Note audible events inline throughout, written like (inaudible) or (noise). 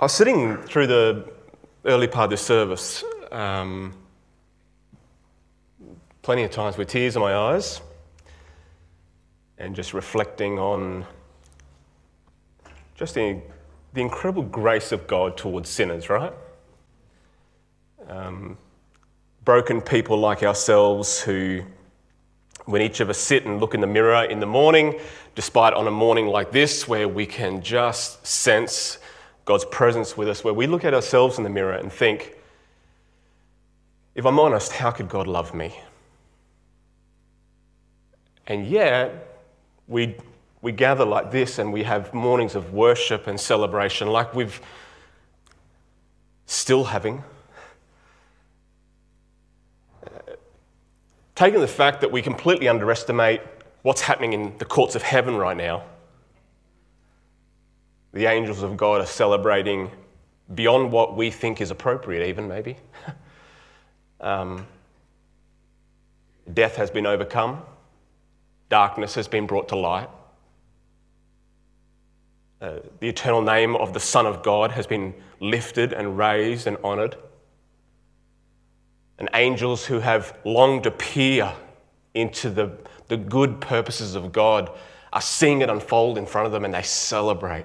I was sitting through the early part of this service, um, plenty of times with tears in my eyes, and just reflecting on just the, the incredible grace of God towards sinners, right? Um, broken people like ourselves who, when each of us sit and look in the mirror in the morning, despite on a morning like this where we can just sense God's presence with us, where we look at ourselves in the mirror and think, if I'm honest, how could God love me? And yet, we, we gather like this and we have mornings of worship and celebration like we've still having. Taking the fact that we completely underestimate what's happening in the courts of heaven right now the angels of God are celebrating beyond what we think is appropriate, even maybe. (laughs) um, death has been overcome, darkness has been brought to light. Uh, the eternal name of the Son of God has been lifted and raised and honoured. And angels who have longed to peer into the, the good purposes of God are seeing it unfold in front of them and they celebrate.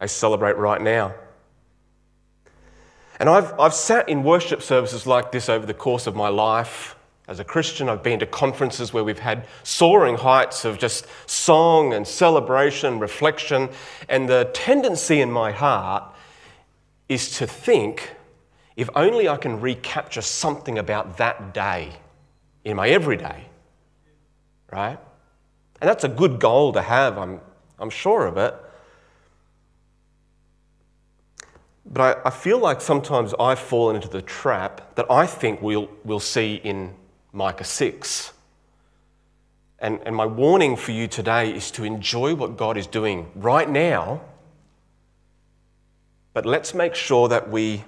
I celebrate right now. And I've, I've sat in worship services like this over the course of my life. As a Christian, I've been to conferences where we've had soaring heights of just song and celebration, reflection. And the tendency in my heart is to think if only I can recapture something about that day in my everyday, right? And that's a good goal to have, I'm, I'm sure of it. But I, I feel like sometimes I've fallen into the trap that I think we'll, we'll see in Micah 6. And, and my warning for you today is to enjoy what God is doing right now, but let's make sure that we,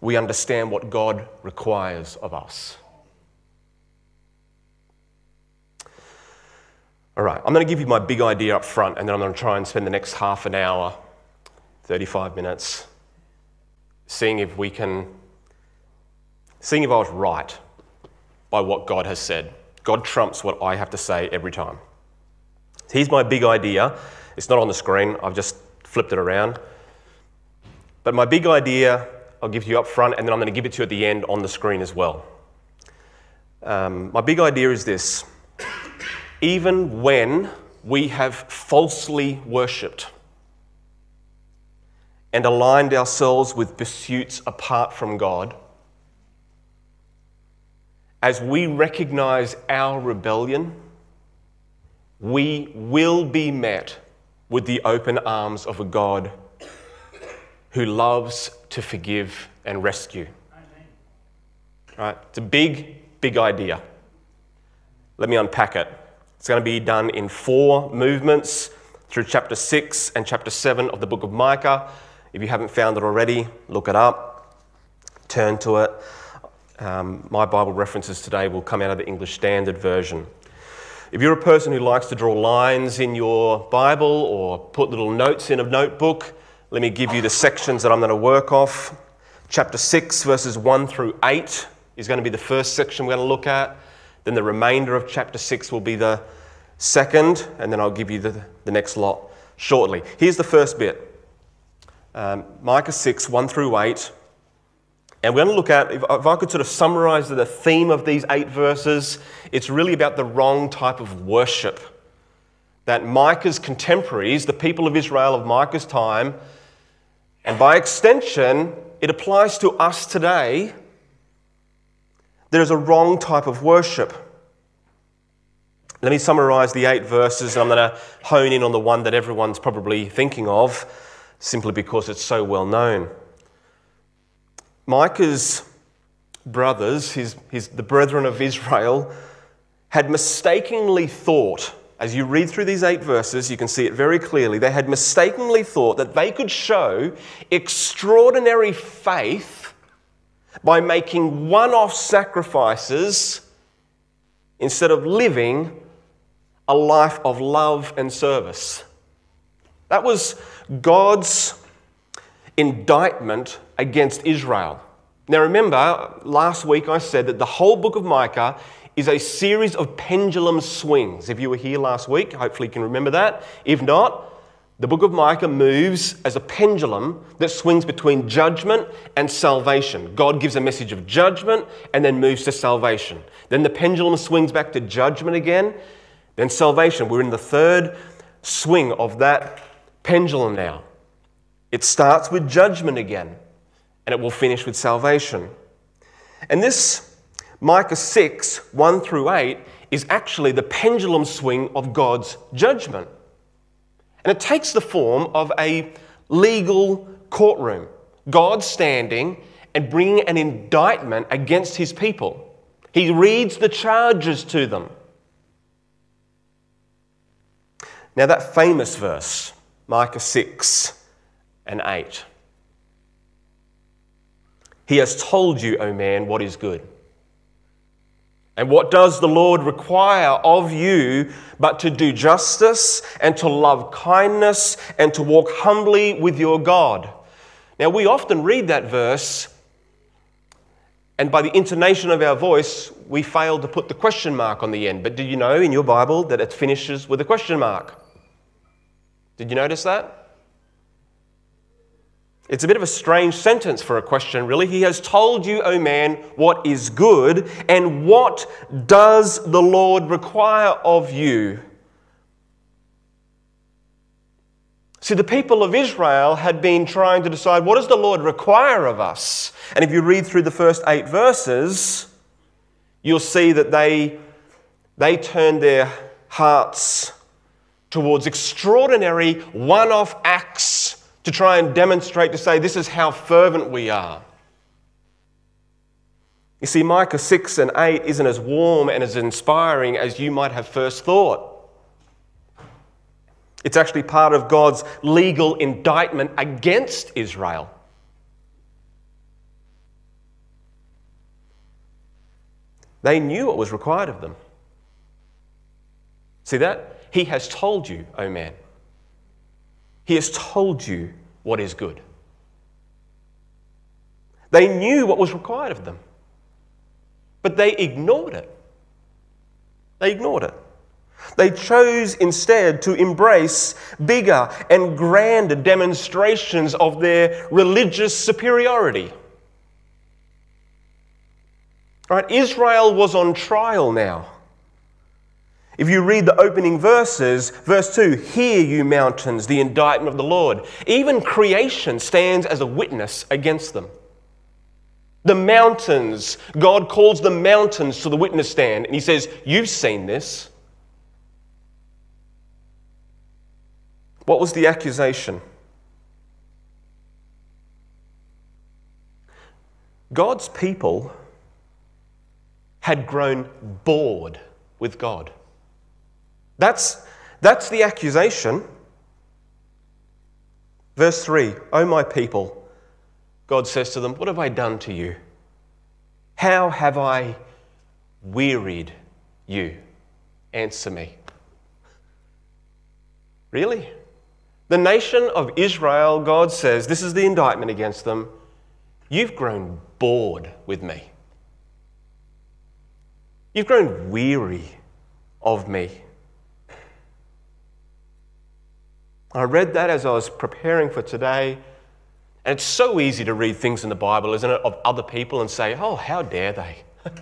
we understand what God requires of us. All right, I'm going to give you my big idea up front, and then I'm going to try and spend the next half an hour, 35 minutes, seeing if we can, seeing if I was right by what God has said. God trumps what I have to say every time. Here's my big idea. It's not on the screen, I've just flipped it around. But my big idea, I'll give you up front, and then I'm going to give it to you at the end on the screen as well. Um, my big idea is this even when we have falsely worshipped, and aligned ourselves with pursuits apart from God, as we recognize our rebellion, we will be met with the open arms of a God who loves to forgive and rescue. Right? It's a big, big idea. Let me unpack it. It's going to be done in four movements through chapter 6 and chapter 7 of the book of Micah. If you haven't found it already, look it up, turn to it. Um, my Bible references today will come out of the English Standard Version. If you're a person who likes to draw lines in your Bible or put little notes in a notebook, let me give you the sections that I'm going to work off. Chapter 6, verses 1 through 8 is going to be the first section we're going to look at. Then the remainder of chapter 6 will be the second, and then I'll give you the, the next lot shortly. Here's the first bit um, Micah 6, 1 through 8. And we're going to look at, if, if I could sort of summarize the theme of these eight verses, it's really about the wrong type of worship that Micah's contemporaries, the people of Israel of Micah's time, and by extension, it applies to us today. There is a wrong type of worship. Let me summarize the eight verses, and I'm going to hone in on the one that everyone's probably thinking of simply because it's so well known. Micah's brothers, his, his, the brethren of Israel, had mistakenly thought, as you read through these eight verses, you can see it very clearly, they had mistakenly thought that they could show extraordinary faith by making one off sacrifices instead of living a life of love and service. That was God's indictment against Israel. Now, remember, last week I said that the whole book of Micah is a series of pendulum swings. If you were here last week, hopefully you can remember that. If not, the book of Micah moves as a pendulum that swings between judgment and salvation. God gives a message of judgment and then moves to salvation. Then the pendulum swings back to judgment again, then salvation. We're in the third swing of that pendulum now. It starts with judgment again, and it will finish with salvation. And this Micah 6, 1 through 8, is actually the pendulum swing of God's judgment. And it takes the form of a legal courtroom. God standing and bringing an indictment against his people. He reads the charges to them. Now, that famous verse, Micah 6 and 8. He has told you, O man, what is good. And what does the Lord require of you but to do justice and to love kindness and to walk humbly with your God? Now, we often read that verse, and by the intonation of our voice, we fail to put the question mark on the end. But did you know in your Bible that it finishes with a question mark? Did you notice that? It's a bit of a strange sentence for a question, really. He has told you, O oh man, what is good, and what does the Lord require of you? See, the people of Israel had been trying to decide what does the Lord require of us? And if you read through the first eight verses, you'll see that they, they turned their hearts towards extraordinary one off acts to try and demonstrate, to say, this is how fervent we are. You see, Micah 6 and 8 isn't as warm and as inspiring as you might have first thought. It's actually part of God's legal indictment against Israel. They knew what was required of them. See that? He has told you, O oh man. He has told you what is good. They knew what was required of them, but they ignored it. They ignored it. They chose instead to embrace bigger and grander demonstrations of their religious superiority. Right? Israel was on trial now. If you read the opening verses, verse 2, hear you mountains, the indictment of the Lord. Even creation stands as a witness against them. The mountains, God calls the mountains to the witness stand, and He says, You've seen this. What was the accusation? God's people had grown bored with God. That's, that's the accusation. Verse 3 O my people, God says to them, What have I done to you? How have I wearied you? Answer me. Really? The nation of Israel, God says, this is the indictment against them. You've grown bored with me. You've grown weary of me. I read that as I was preparing for today. And it's so easy to read things in the Bible, isn't it, of other people and say, oh, how dare they? (laughs)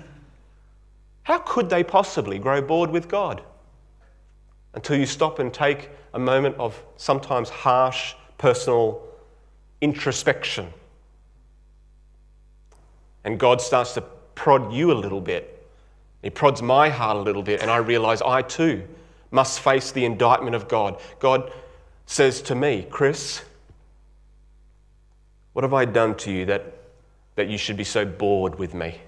how could they possibly grow bored with God? Until you stop and take a moment of sometimes harsh personal introspection. And God starts to prod you a little bit. He prods my heart a little bit, and I realize I too must face the indictment of God. God, says to me, Chris, what have I done to you that, that you should be so bored with me?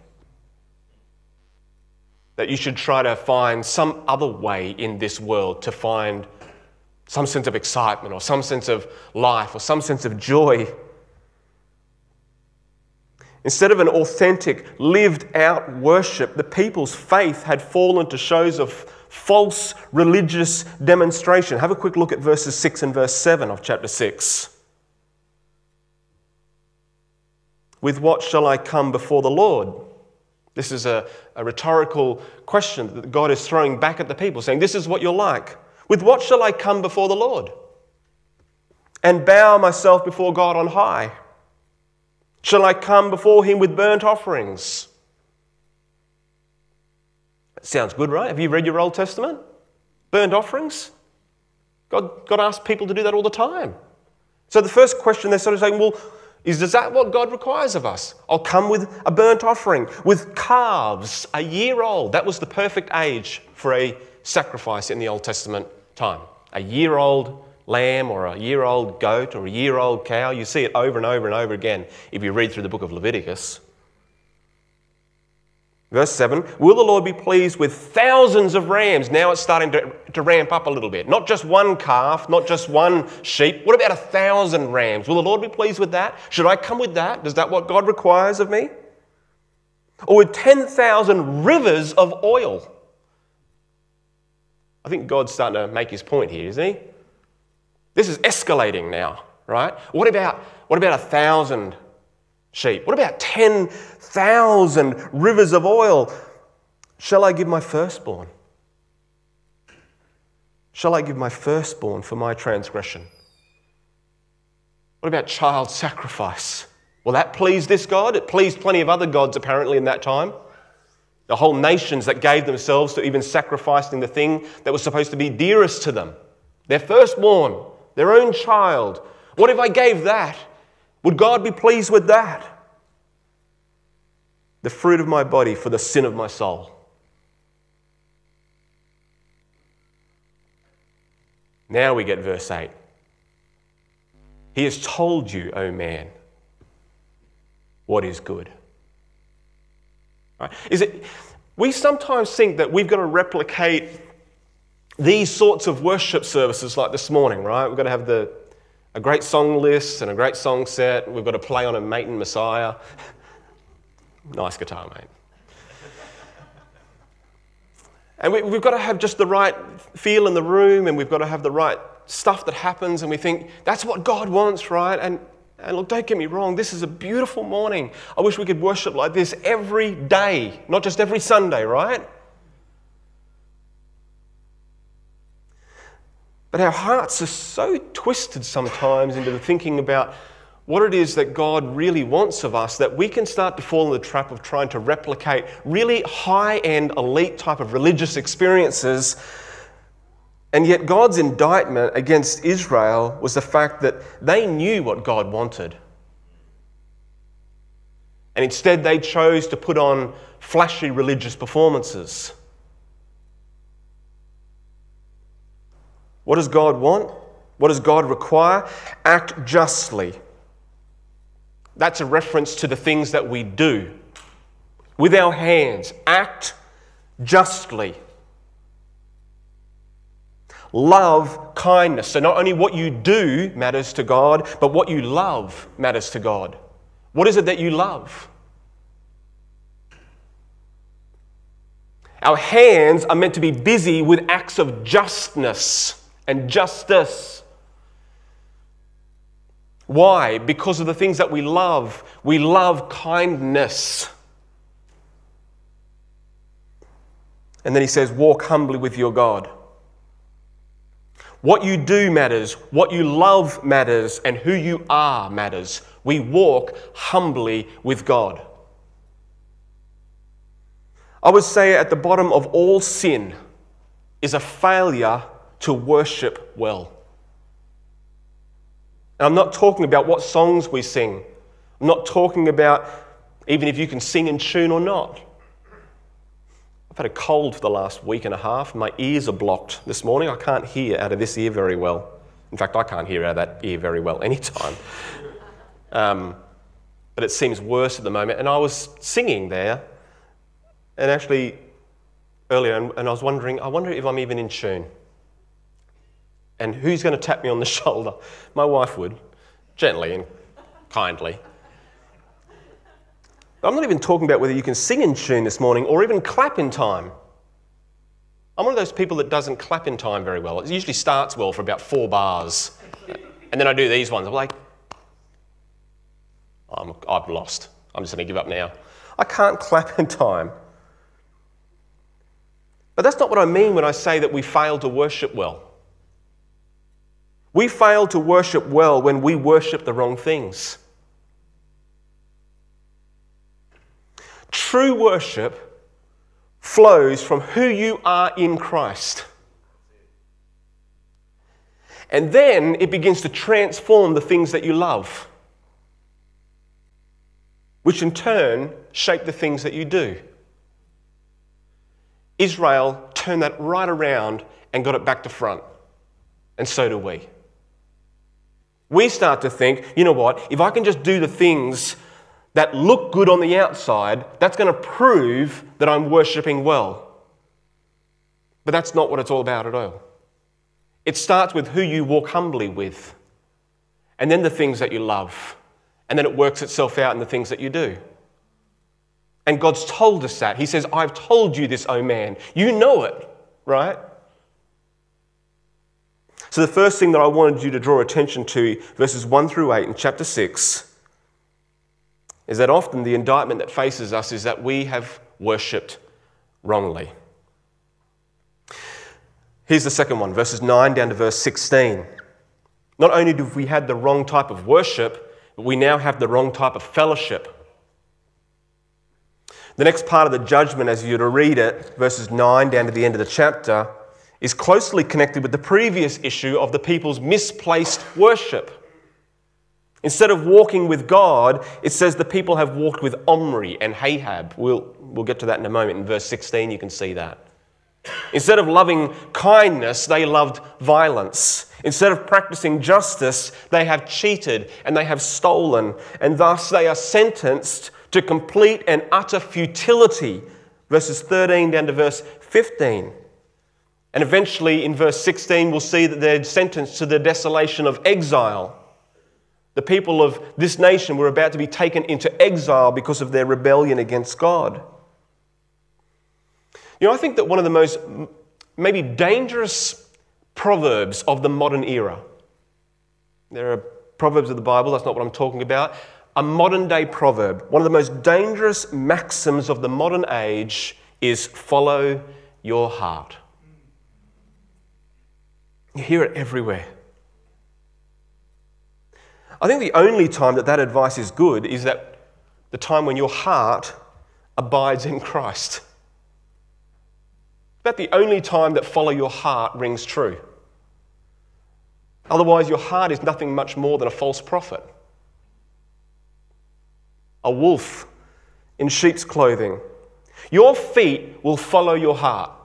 That you should try to find some other way in this world to find some sense of excitement or some sense of life or some sense of joy. Instead of an authentic, lived out worship, the people's faith had fallen to shows of false religious demonstration. Have a quick look at verses 6 and verse 7 of chapter 6. With what shall I come before the Lord? This is a, a rhetorical question that God is throwing back at the people, saying, This is what you're like. With what shall I come before the Lord? And bow myself before God on high? Shall I come before him with burnt offerings? Sounds good, right? Have you read your Old Testament? Burnt offerings? God, God asks people to do that all the time. So the first question they're sort of saying, well, is, is that what God requires of us? I'll come with a burnt offering, with calves, a year old. That was the perfect age for a sacrifice in the Old Testament time. A year old lamb or a year old goat or a year old cow. You see it over and over and over again if you read through the book of Leviticus. Verse 7 Will the Lord be pleased with thousands of rams? Now it's starting to, to ramp up a little bit. Not just one calf, not just one sheep. What about a thousand rams? Will the Lord be pleased with that? Should I come with that? Is that what God requires of me? Or with 10,000 rivers of oil? I think God's starting to make his point here, isn't he? This is escalating now, right? What about, what about a thousand sheep? What about 10,000 rivers of oil? Shall I give my firstborn? Shall I give my firstborn for my transgression? What about child sacrifice? Will that please this God? It pleased plenty of other gods apparently in that time. The whole nations that gave themselves to even sacrificing the thing that was supposed to be dearest to them, their firstborn their own child. What if I gave that? Would God be pleased with that? The fruit of my body for the sin of my soul. Now we get verse 8. He has told you, O man, what is good. Right? Is it, we sometimes think that we've got to replicate these sorts of worship services like this morning, right? We've got to have the, a great song list and a great song set. We've got to play on a Maton Messiah. (laughs) nice guitar, mate. And we, have got to have just the right feel in the room and we've got to have the right stuff that happens. And we think that's what God wants, right? And, and look, don't get me wrong, this is a beautiful morning. I wish we could worship like this every day, not just every Sunday, right? But our hearts are so twisted sometimes into thinking about what it is that God really wants of us that we can start to fall in the trap of trying to replicate really high end, elite type of religious experiences. And yet, God's indictment against Israel was the fact that they knew what God wanted. And instead, they chose to put on flashy religious performances. What does God want? What does God require? Act justly. That's a reference to the things that we do with our hands. Act justly. Love kindness. So, not only what you do matters to God, but what you love matters to God. What is it that you love? Our hands are meant to be busy with acts of justness and justice. Why? Because of the things that we love. We love kindness. And then he says, Walk humbly with your God. What you do matters, what you love matters, and who you are matters. We walk humbly with God. I would say at the bottom of all sin is a failure to worship well. And I'm not talking about what songs we sing. I'm not talking about even if you can sing in tune or not. I've had a cold for the last week and a half. My ears are blocked this morning. I can't hear out of this ear very well. In fact, I can't hear out of that ear very well (laughs) anytime. Um, but it seems worse at the moment. And I was singing there, and actually earlier, and I was wondering, I wonder if I'm even in tune. And who's going to tap me on the (laughs) shoulder? My wife would, gently and kindly. But I'm not even talking about whether you can sing in tune this morning or even clap in time. I'm one of those people that doesn't clap in time very well. It usually starts well for about four bars. And then I do these ones. I'm like, oh, I'm, I've lost. I'm just going to give up now. I can't clap in time. But that's not what I mean when I say that we fail to worship well. We fail to worship well when we worship the wrong things. True worship flows from who you are in Christ. And then it begins to transform the things that you love, which in turn shape the things that you do. Israel turned that right around and got it back to front. And so do we. We start to think, you know what, if I can just do the things that look good on the outside, that's going to prove that I'm worshipping well. But that's not what it's all about at all. It starts with who you walk humbly with, and then the things that you love, and then it works itself out in the things that you do. And God's told us that. He says, I've told you this, O man. You know it, right? So, the first thing that I wanted you to draw attention to, verses 1 through 8 in chapter 6, is that often the indictment that faces us is that we have worshipped wrongly. Here's the second one, verses 9 down to verse 16. Not only do we had the wrong type of worship, but we now have the wrong type of fellowship. The next part of the judgment, as you're to read it, verses 9 down to the end of the chapter, is closely connected with the previous issue of the people's misplaced worship. Instead of walking with God, it says the people have walked with Omri and Ahab. We'll, we'll get to that in a moment. In verse 16, you can see that. Instead of loving kindness, they loved violence. Instead of practicing justice, they have cheated and they have stolen, and thus they are sentenced to complete and utter futility. Verses 13 down to verse 15. And eventually, in verse 16, we'll see that they're sentenced to the desolation of exile. The people of this nation were about to be taken into exile because of their rebellion against God. You know, I think that one of the most maybe dangerous proverbs of the modern era, there are proverbs of the Bible, that's not what I'm talking about. A modern day proverb, one of the most dangerous maxims of the modern age is follow your heart. You hear it everywhere. I think the only time that that advice is good is that the time when your heart abides in Christ. That's the only time that follow your heart rings true. Otherwise, your heart is nothing much more than a false prophet. A wolf in sheep's clothing. Your feet will follow your heart.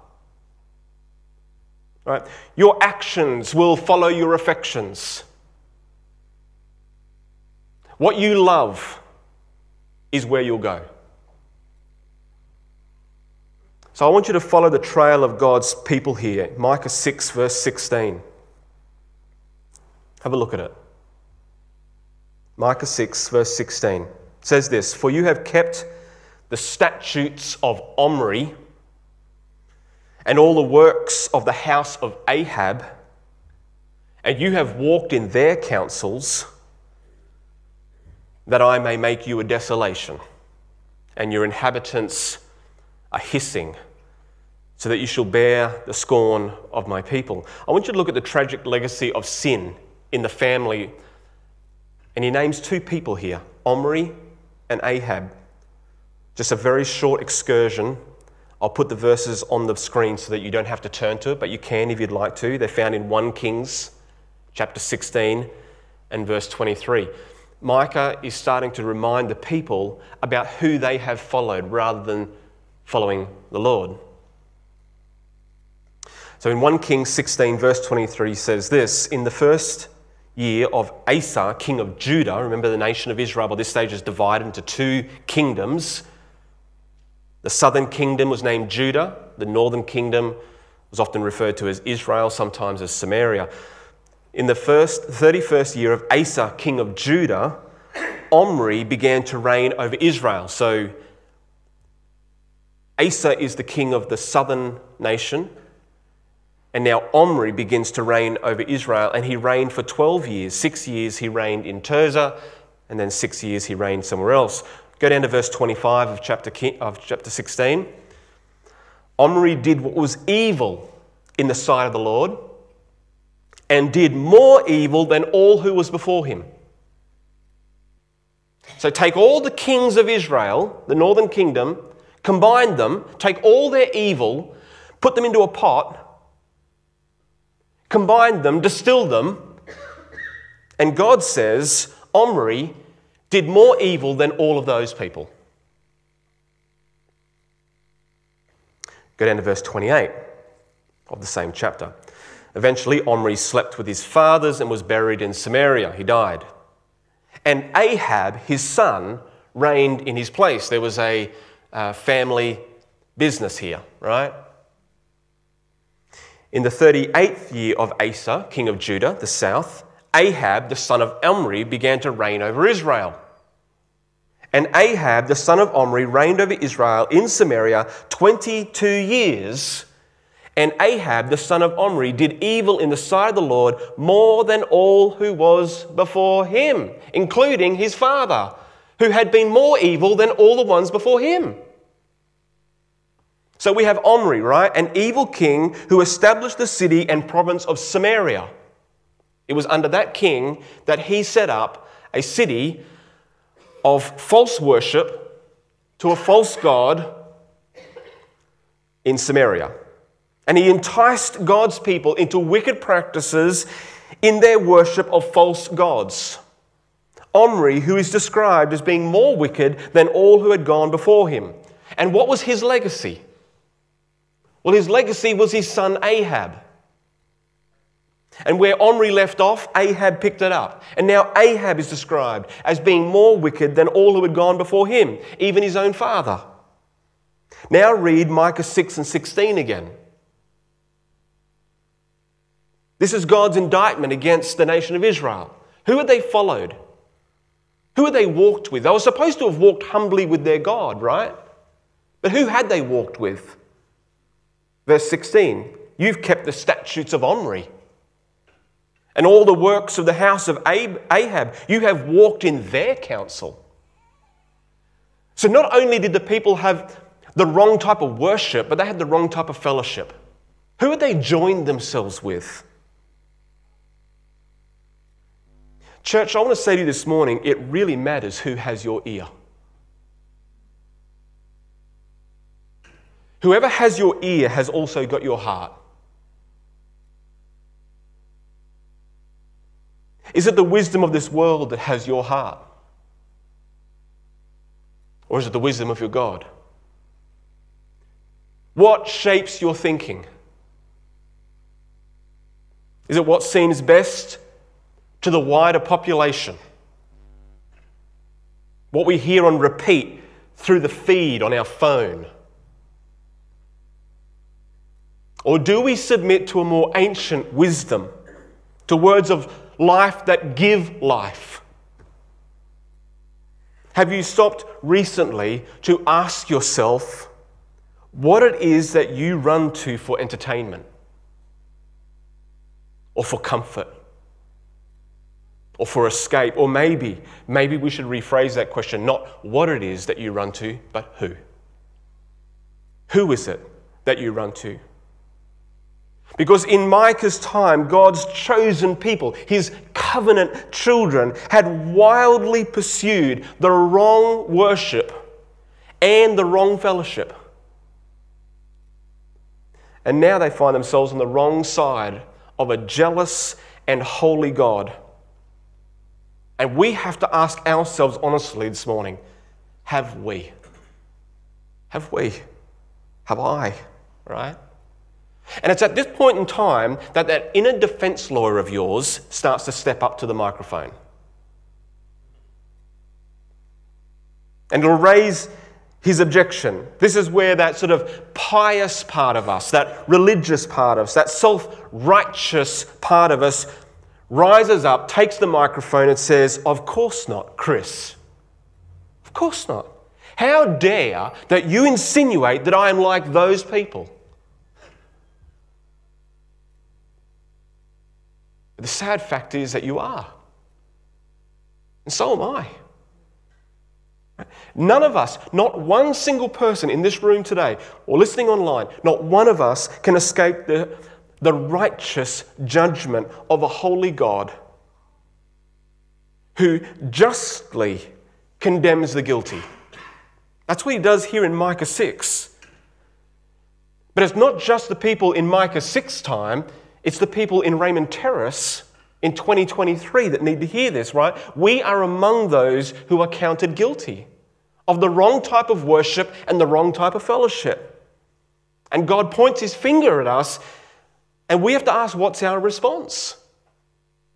Right? Your actions will follow your affections. What you love is where you'll go. So I want you to follow the trail of God's people here. Micah 6, verse 16. Have a look at it. Micah 6, verse 16 says this For you have kept the statutes of Omri and all the works of the house of Ahab, and you have walked in their counsels, that I may make you a desolation, and your inhabitants a hissing, so that you shall bear the scorn of my people. I want you to look at the tragic legacy of sin in the family. And he names two people here Omri and Ahab. Just a very short excursion. I'll put the verses on the screen so that you don't have to turn to it, but you can if you'd like to. They're found in 1 Kings chapter 16 and verse 23. Micah is starting to remind the people about who they have followed rather than following the Lord. So in 1 Kings 16, verse 23 says this In the first year of Asa, king of Judah, remember the nation of Israel by this stage is divided into two kingdoms. The southern kingdom was named Judah, the northern kingdom was often referred to as Israel, sometimes as Samaria. In the first 31st year of Asa, king of Judah, Omri began to reign over Israel. So Asa is the king of the southern nation. And now Omri begins to reign over Israel, and he reigned for 12 years. Six years he reigned in Tirzah, and then six years he reigned somewhere else. Go down to verse 25 of chapter, of chapter 16. Omri did what was evil in the sight of the Lord and did more evil than all who was before him. So take all the kings of Israel, the northern kingdom, combine them, take all their evil, put them into a pot, combine them, distill them, and God says Omri did more evil than all of those people. Go down to verse 28 of the same chapter. Eventually, Omri slept with his fathers and was buried in Samaria. He died. And Ahab, his son, reigned in his place. There was a uh, family business here, right? In the 38th year of Asa, king of Judah, the south, Ahab, the son of Omri, began to reign over Israel. And Ahab, the son of Omri, reigned over Israel in Samaria 22 years. And Ahab, the son of Omri, did evil in the sight of the Lord more than all who was before him, including his father, who had been more evil than all the ones before him. So we have Omri, right? An evil king who established the city and province of Samaria. It was under that king that he set up a city of false worship to a false god in Samaria. And he enticed God's people into wicked practices in their worship of false gods. Omri, who is described as being more wicked than all who had gone before him. And what was his legacy? Well, his legacy was his son Ahab. And where Omri left off, Ahab picked it up. And now Ahab is described as being more wicked than all who had gone before him, even his own father. Now read Micah 6 and 16 again. This is God's indictment against the nation of Israel. Who had they followed? Who had they walked with? They were supposed to have walked humbly with their God, right? But who had they walked with? Verse 16 You've kept the statutes of Omri and all the works of the house of Ahab. You have walked in their counsel. So not only did the people have the wrong type of worship, but they had the wrong type of fellowship. Who had they joined themselves with? Church, I want to say to you this morning it really matters who has your ear. Whoever has your ear has also got your heart. Is it the wisdom of this world that has your heart? Or is it the wisdom of your God? What shapes your thinking? Is it what seems best to the wider population? What we hear on repeat through the feed on our phone? Or do we submit to a more ancient wisdom, to words of life that give life? Have you stopped recently to ask yourself what it is that you run to for entertainment or for comfort or for escape? Or maybe, maybe we should rephrase that question not what it is that you run to, but who. Who is it that you run to? Because in Micah's time, God's chosen people, his covenant children, had wildly pursued the wrong worship and the wrong fellowship. And now they find themselves on the wrong side of a jealous and holy God. And we have to ask ourselves honestly this morning have we? Have we? Have I? Right? And it's at this point in time that that inner defense lawyer of yours starts to step up to the microphone. And it'll raise his objection. This is where that sort of pious part of us, that religious part of us, that self righteous part of us rises up, takes the microphone, and says, Of course not, Chris. Of course not. How dare that you insinuate that I am like those people? The sad fact is that you are. And so am I. None of us, not one single person in this room today or listening online, not one of us can escape the, the righteous judgment of a holy God who justly condemns the guilty. That's what he does here in Micah 6. But it's not just the people in Micah 6 time, it's the people in Raymond Terrace in 2023 that need to hear this, right? We are among those who are counted guilty of the wrong type of worship and the wrong type of fellowship. And God points his finger at us, and we have to ask what's our response?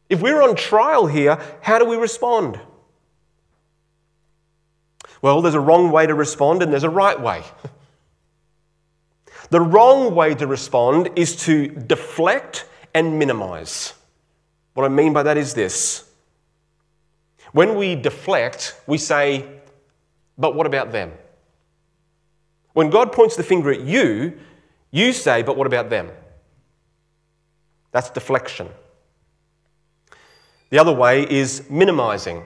If we're on trial here, how do we respond? Well, there's a wrong way to respond and there's a right way. (laughs) The wrong way to respond is to deflect and minimize. What I mean by that is this when we deflect, we say, but what about them? When God points the finger at you, you say, but what about them? That's deflection. The other way is minimizing.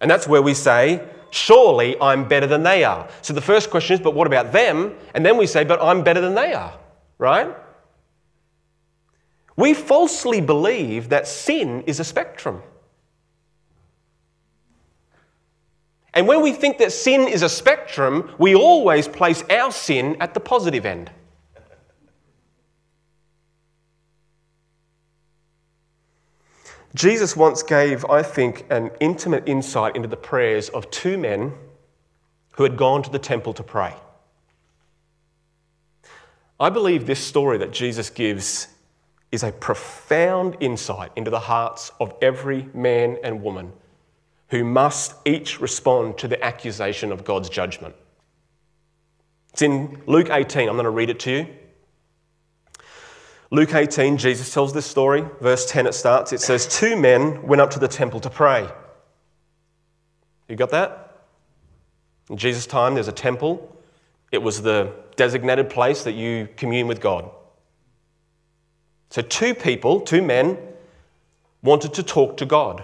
And that's where we say, surely I'm better than they are. So the first question is, but what about them? And then we say, but I'm better than they are, right? We falsely believe that sin is a spectrum. And when we think that sin is a spectrum, we always place our sin at the positive end. Jesus once gave, I think, an intimate insight into the prayers of two men who had gone to the temple to pray. I believe this story that Jesus gives is a profound insight into the hearts of every man and woman who must each respond to the accusation of God's judgment. It's in Luke 18. I'm going to read it to you. Luke 18, Jesus tells this story. Verse 10 it starts. It says, Two men went up to the temple to pray. You got that? In Jesus' time, there's a temple. It was the designated place that you commune with God. So, two people, two men, wanted to talk to God.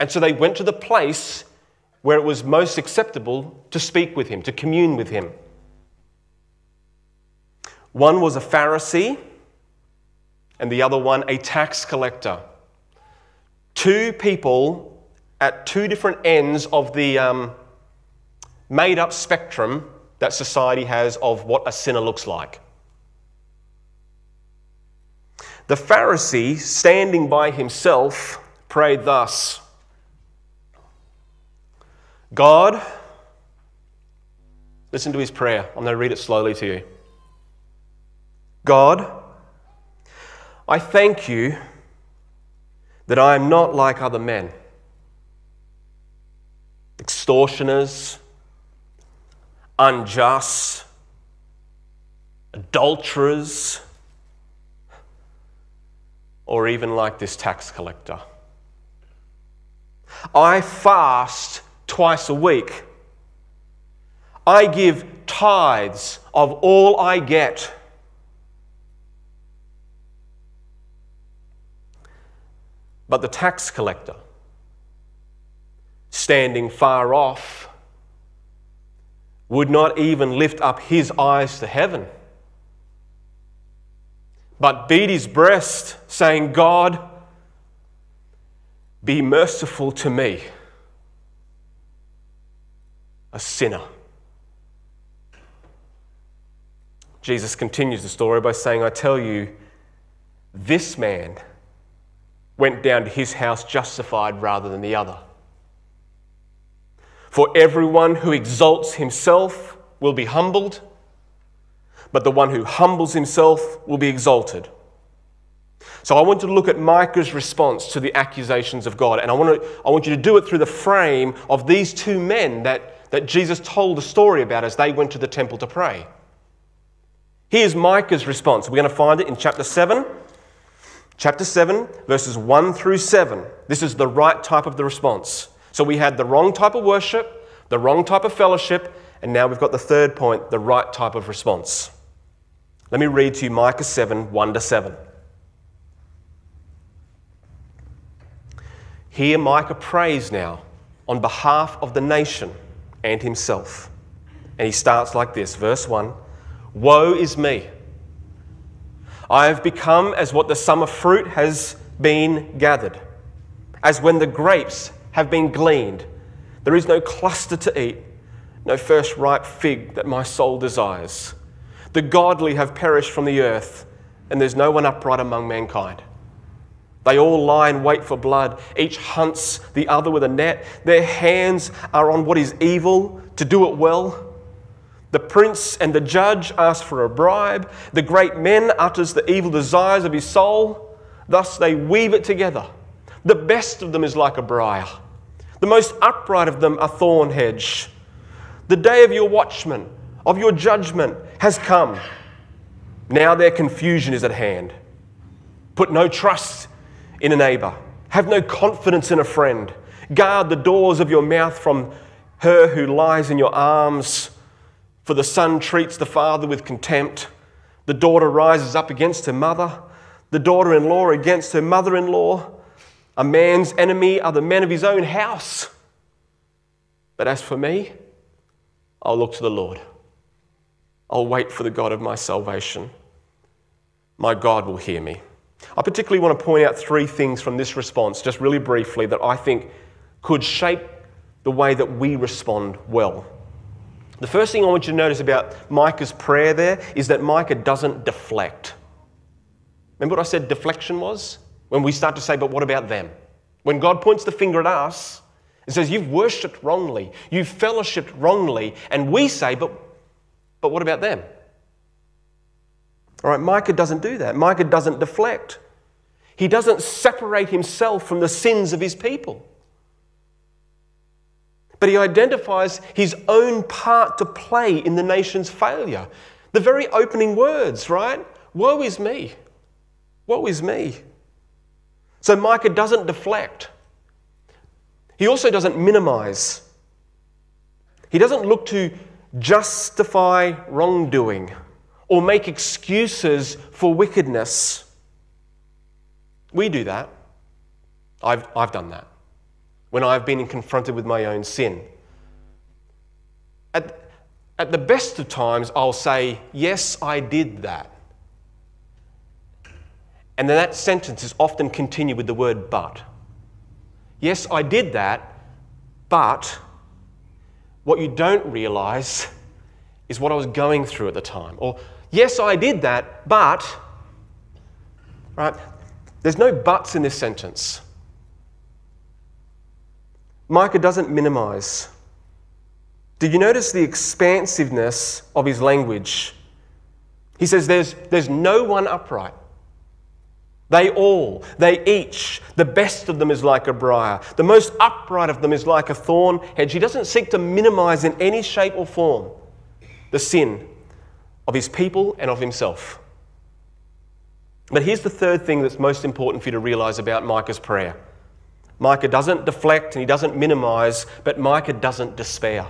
And so they went to the place where it was most acceptable to speak with Him, to commune with Him. One was a Pharisee and the other one a tax collector. Two people at two different ends of the um, made up spectrum that society has of what a sinner looks like. The Pharisee, standing by himself, prayed thus God, listen to his prayer. I'm going to read it slowly to you. God, I thank you that I am not like other men, extortioners, unjust, adulterers, or even like this tax collector. I fast twice a week. I give tithes of all I get. But the tax collector, standing far off, would not even lift up his eyes to heaven, but beat his breast, saying, God, be merciful to me, a sinner. Jesus continues the story by saying, I tell you, this man went down to his house justified rather than the other. For everyone who exalts himself will be humbled, but the one who humbles himself will be exalted. So I want to look at Micah's response to the accusations of God, and I want, to, I want you to do it through the frame of these two men that, that Jesus told a story about as they went to the temple to pray. Here's Micah's response. We're going to find it in chapter 7 Chapter 7, verses 1 through 7. This is the right type of the response. So we had the wrong type of worship, the wrong type of fellowship, and now we've got the third point, the right type of response. Let me read to you Micah 7 1 to 7. Here, Micah prays now on behalf of the nation and himself. And he starts like this verse 1 Woe is me! I have become as what the summer fruit has been gathered, as when the grapes have been gleaned. There is no cluster to eat, no first ripe fig that my soul desires. The godly have perished from the earth, and there's no one upright among mankind. They all lie in wait for blood. Each hunts the other with a net. Their hands are on what is evil to do it well. The prince and the judge ask for a bribe. The great man utters the evil desires of his soul. Thus they weave it together. The best of them is like a briar. The most upright of them a thorn hedge. The day of your watchman, of your judgment, has come. Now their confusion is at hand. Put no trust in a neighbor. Have no confidence in a friend. Guard the doors of your mouth from her who lies in your arms. For the son treats the father with contempt. The daughter rises up against her mother. The daughter in law against her mother in law. A man's enemy are the men of his own house. But as for me, I'll look to the Lord. I'll wait for the God of my salvation. My God will hear me. I particularly want to point out three things from this response, just really briefly, that I think could shape the way that we respond well. The first thing I want you to notice about Micah's prayer there is that Micah doesn't deflect. Remember what I said deflection was? When we start to say, but what about them? When God points the finger at us and says, You've worshipped wrongly, you've fellowshipped wrongly, and we say, But, but what about them? All right, Micah doesn't do that. Micah doesn't deflect. He doesn't separate himself from the sins of his people. But he identifies his own part to play in the nation's failure. The very opening words, right? Woe is me. Woe is me. So Micah doesn't deflect. He also doesn't minimize. He doesn't look to justify wrongdoing or make excuses for wickedness. We do that. I've, I've done that when I've been confronted with my own sin. At, at the best of times, I'll say, Yes, I did that. And then that sentence is often continued with the word but. Yes, I did that, but what you don't realize is what I was going through at the time. Or, yes, I did that, but, right? There's no buts in this sentence. Micah doesn't minimize. Did you notice the expansiveness of his language? He says, There's, there's no one upright. They all, they each, the best of them is like a briar. The most upright of them is like a thorn hedge. He doesn't seek to minimize in any shape or form the sin of his people and of himself. But here's the third thing that's most important for you to realize about Micah's prayer Micah doesn't deflect and he doesn't minimize, but Micah doesn't despair.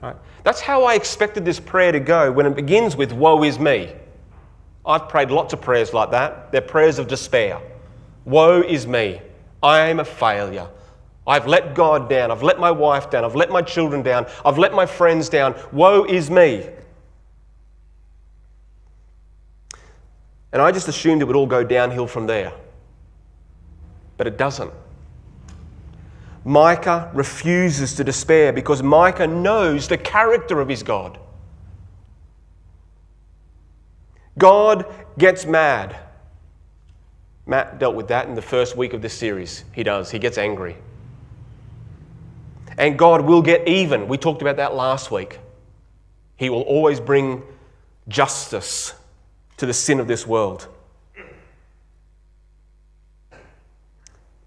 Right? That's how I expected this prayer to go when it begins with, Woe is me. I've prayed lots of prayers like that. They're prayers of despair. Woe is me. I am a failure. I've let God down. I've let my wife down. I've let my children down. I've let my friends down. Woe is me. And I just assumed it would all go downhill from there but it doesn't. Micah refuses to despair because Micah knows the character of his God. God gets mad. Matt dealt with that in the first week of this series. He does, he gets angry. And God will get even. We talked about that last week. He will always bring justice to the sin of this world.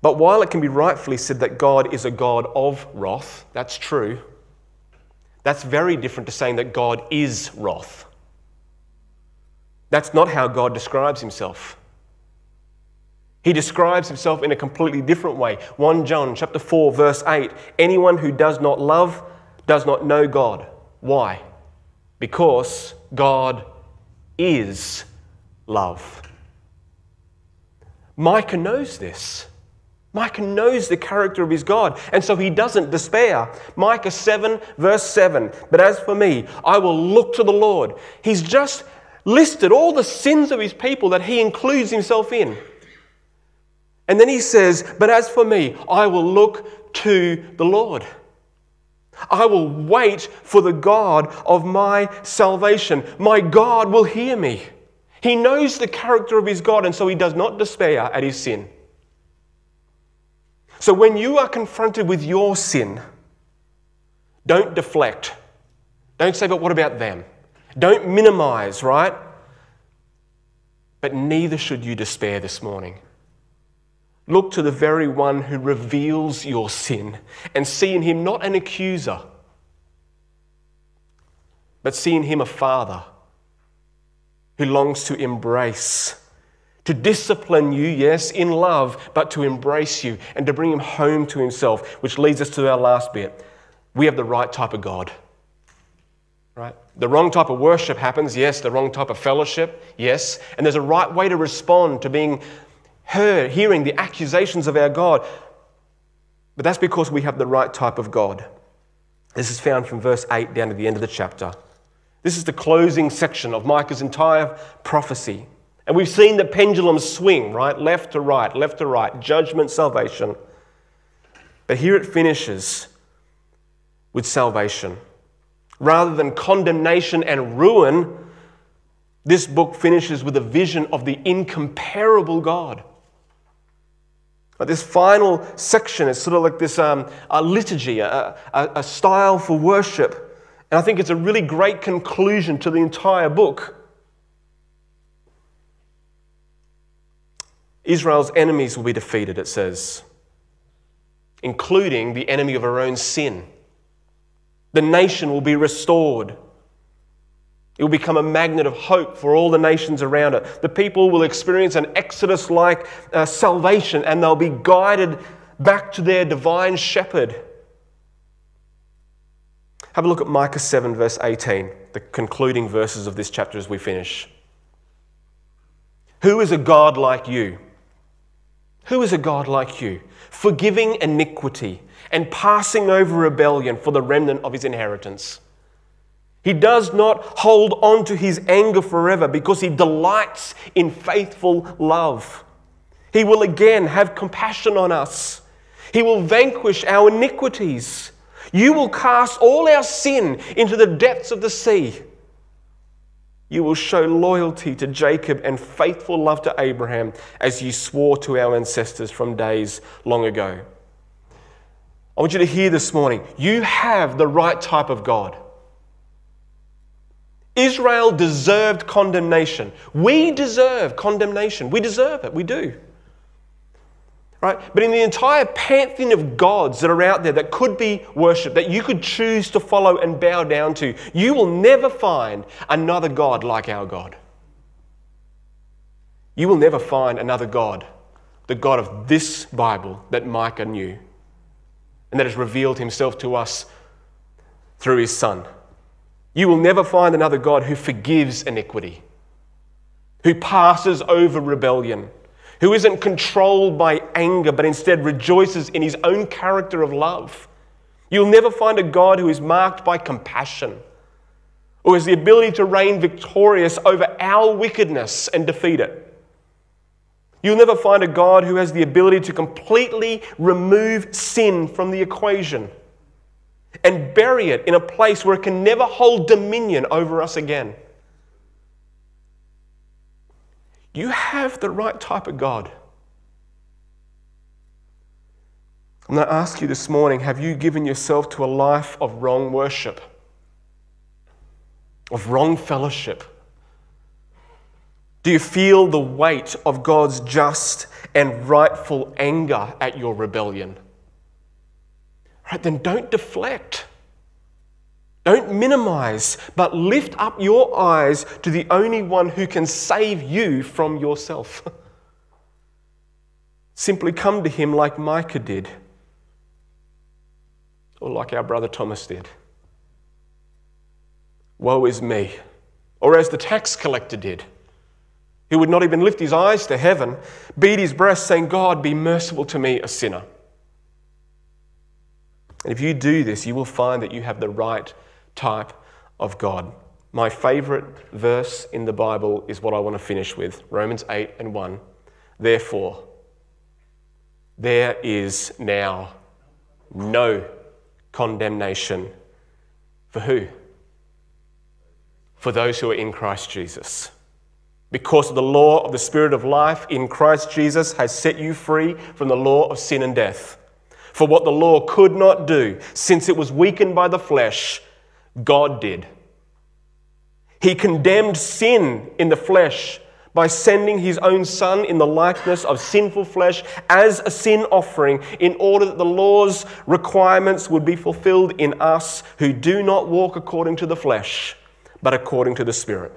But while it can be rightfully said that God is a God of wrath, that's true, that's very different to saying that God is wrath. That's not how God describes himself. He describes himself in a completely different way. 1 John chapter 4 verse 8, anyone who does not love does not know God. Why? Because God is love. Micah knows this. Micah knows the character of his God, and so he doesn't despair. Micah 7, verse 7 But as for me, I will look to the Lord. He's just listed all the sins of his people that he includes himself in. And then he says, But as for me, I will look to the Lord. I will wait for the God of my salvation. My God will hear me. He knows the character of his God, and so he does not despair at his sin. So when you are confronted with your sin, don't deflect. Don't say, but what about them? Don't minimize, right? But neither should you despair this morning. Look to the very one who reveals your sin and see in him not an accuser, but see in him a father who longs to embrace, to discipline you, yes, in love, but to embrace you and to bring him home to himself, which leads us to our last bit. We have the right type of God. Right? The wrong type of worship happens, yes. The wrong type of fellowship, yes. And there's a right way to respond to being heard, hearing the accusations of our God. But that's because we have the right type of God. This is found from verse 8 down to the end of the chapter. This is the closing section of Micah's entire prophecy. And we've seen the pendulum swing, right? Left to right, left to right, judgment, salvation. But here it finishes with salvation. Rather than condemnation and ruin, this book finishes with a vision of the incomparable God. This final section is sort of like this um, a liturgy, a, a, a style for worship. And I think it's a really great conclusion to the entire book. Israel's enemies will be defeated, it says, including the enemy of her own sin. The nation will be restored. It will become a magnet of hope for all the nations around it. The people will experience an Exodus like uh, salvation and they'll be guided back to their divine shepherd. Have a look at Micah 7, verse 18, the concluding verses of this chapter as we finish. Who is a God like you? Who is a God like you? Forgiving iniquity and passing over rebellion for the remnant of his inheritance. He does not hold on to his anger forever because he delights in faithful love. He will again have compassion on us. He will vanquish our iniquities. You will cast all our sin into the depths of the sea. You will show loyalty to Jacob and faithful love to Abraham as you swore to our ancestors from days long ago. I want you to hear this morning you have the right type of God. Israel deserved condemnation. We deserve condemnation. We deserve it. We do. Right? But in the entire pantheon of gods that are out there that could be worshipped, that you could choose to follow and bow down to, you will never find another God like our God. You will never find another God, the God of this Bible that Micah knew and that has revealed himself to us through his Son. You will never find another God who forgives iniquity, who passes over rebellion, who isn't controlled by anger, but instead rejoices in his own character of love. You'll never find a God who is marked by compassion or has the ability to reign victorious over our wickedness and defeat it. You'll never find a God who has the ability to completely remove sin from the equation and bury it in a place where it can never hold dominion over us again. You have the right type of God. I'm going to ask you this morning have you given yourself to a life of wrong worship, of wrong fellowship? Do you feel the weight of God's just and rightful anger at your rebellion? right, then don't deflect. Don't minimize, but lift up your eyes to the only one who can save you from yourself. (laughs) Simply come to him like Micah did, or like our brother Thomas did. Woe is me. Or as the tax collector did, who would not even lift his eyes to heaven, beat his breast, saying, God, be merciful to me, a sinner. And if you do this, you will find that you have the right type of God. My favorite verse in the Bible is what I want to finish with Romans 8 and 1. Therefore, there is now no condemnation. For who? For those who are in Christ Jesus. Because the law of the Spirit of life in Christ Jesus has set you free from the law of sin and death. For what the law could not do, since it was weakened by the flesh, God did. He condemned sin in the flesh by sending his own son in the likeness of sinful flesh as a sin offering in order that the law's requirements would be fulfilled in us who do not walk according to the flesh, but according to the Spirit.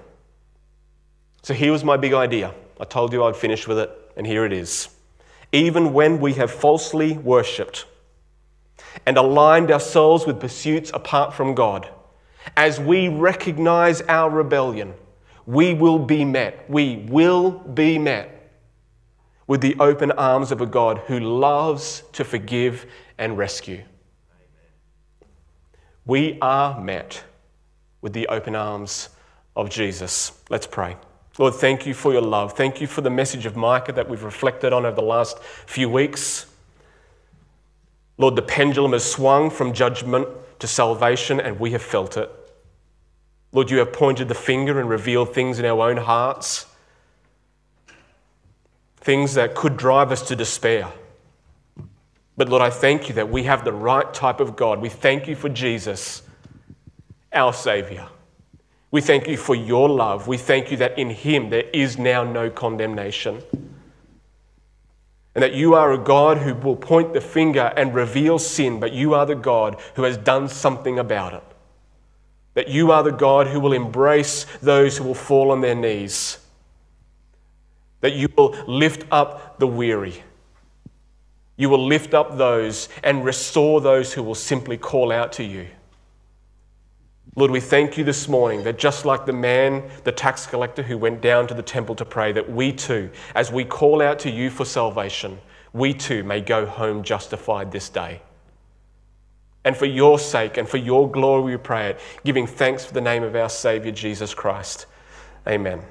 So here was my big idea. I told you I'd finish with it, and here it is. Even when we have falsely worshipped and aligned ourselves with pursuits apart from God, as we recognize our rebellion, we will be met. We will be met with the open arms of a God who loves to forgive and rescue. We are met with the open arms of Jesus. Let's pray. Lord, thank you for your love. Thank you for the message of Micah that we've reflected on over the last few weeks. Lord, the pendulum has swung from judgment to salvation, and we have felt it. Lord, you have pointed the finger and revealed things in our own hearts, things that could drive us to despair. But Lord, I thank you that we have the right type of God. We thank you for Jesus, our Savior. We thank you for your love. We thank you that in Him there is now no condemnation. And that you are a God who will point the finger and reveal sin, but you are the God who has done something about it that you are the God who will embrace those who will fall on their knees, that you will lift up the weary. You will lift up those and restore those who will simply call out to you. Lord, we thank you this morning that just like the man, the tax collector who went down to the temple to pray, that we too, as we call out to you for salvation, we too may go home justified this day. And for your sake and for your glory, we pray it, giving thanks for the name of our Savior, Jesus Christ. Amen.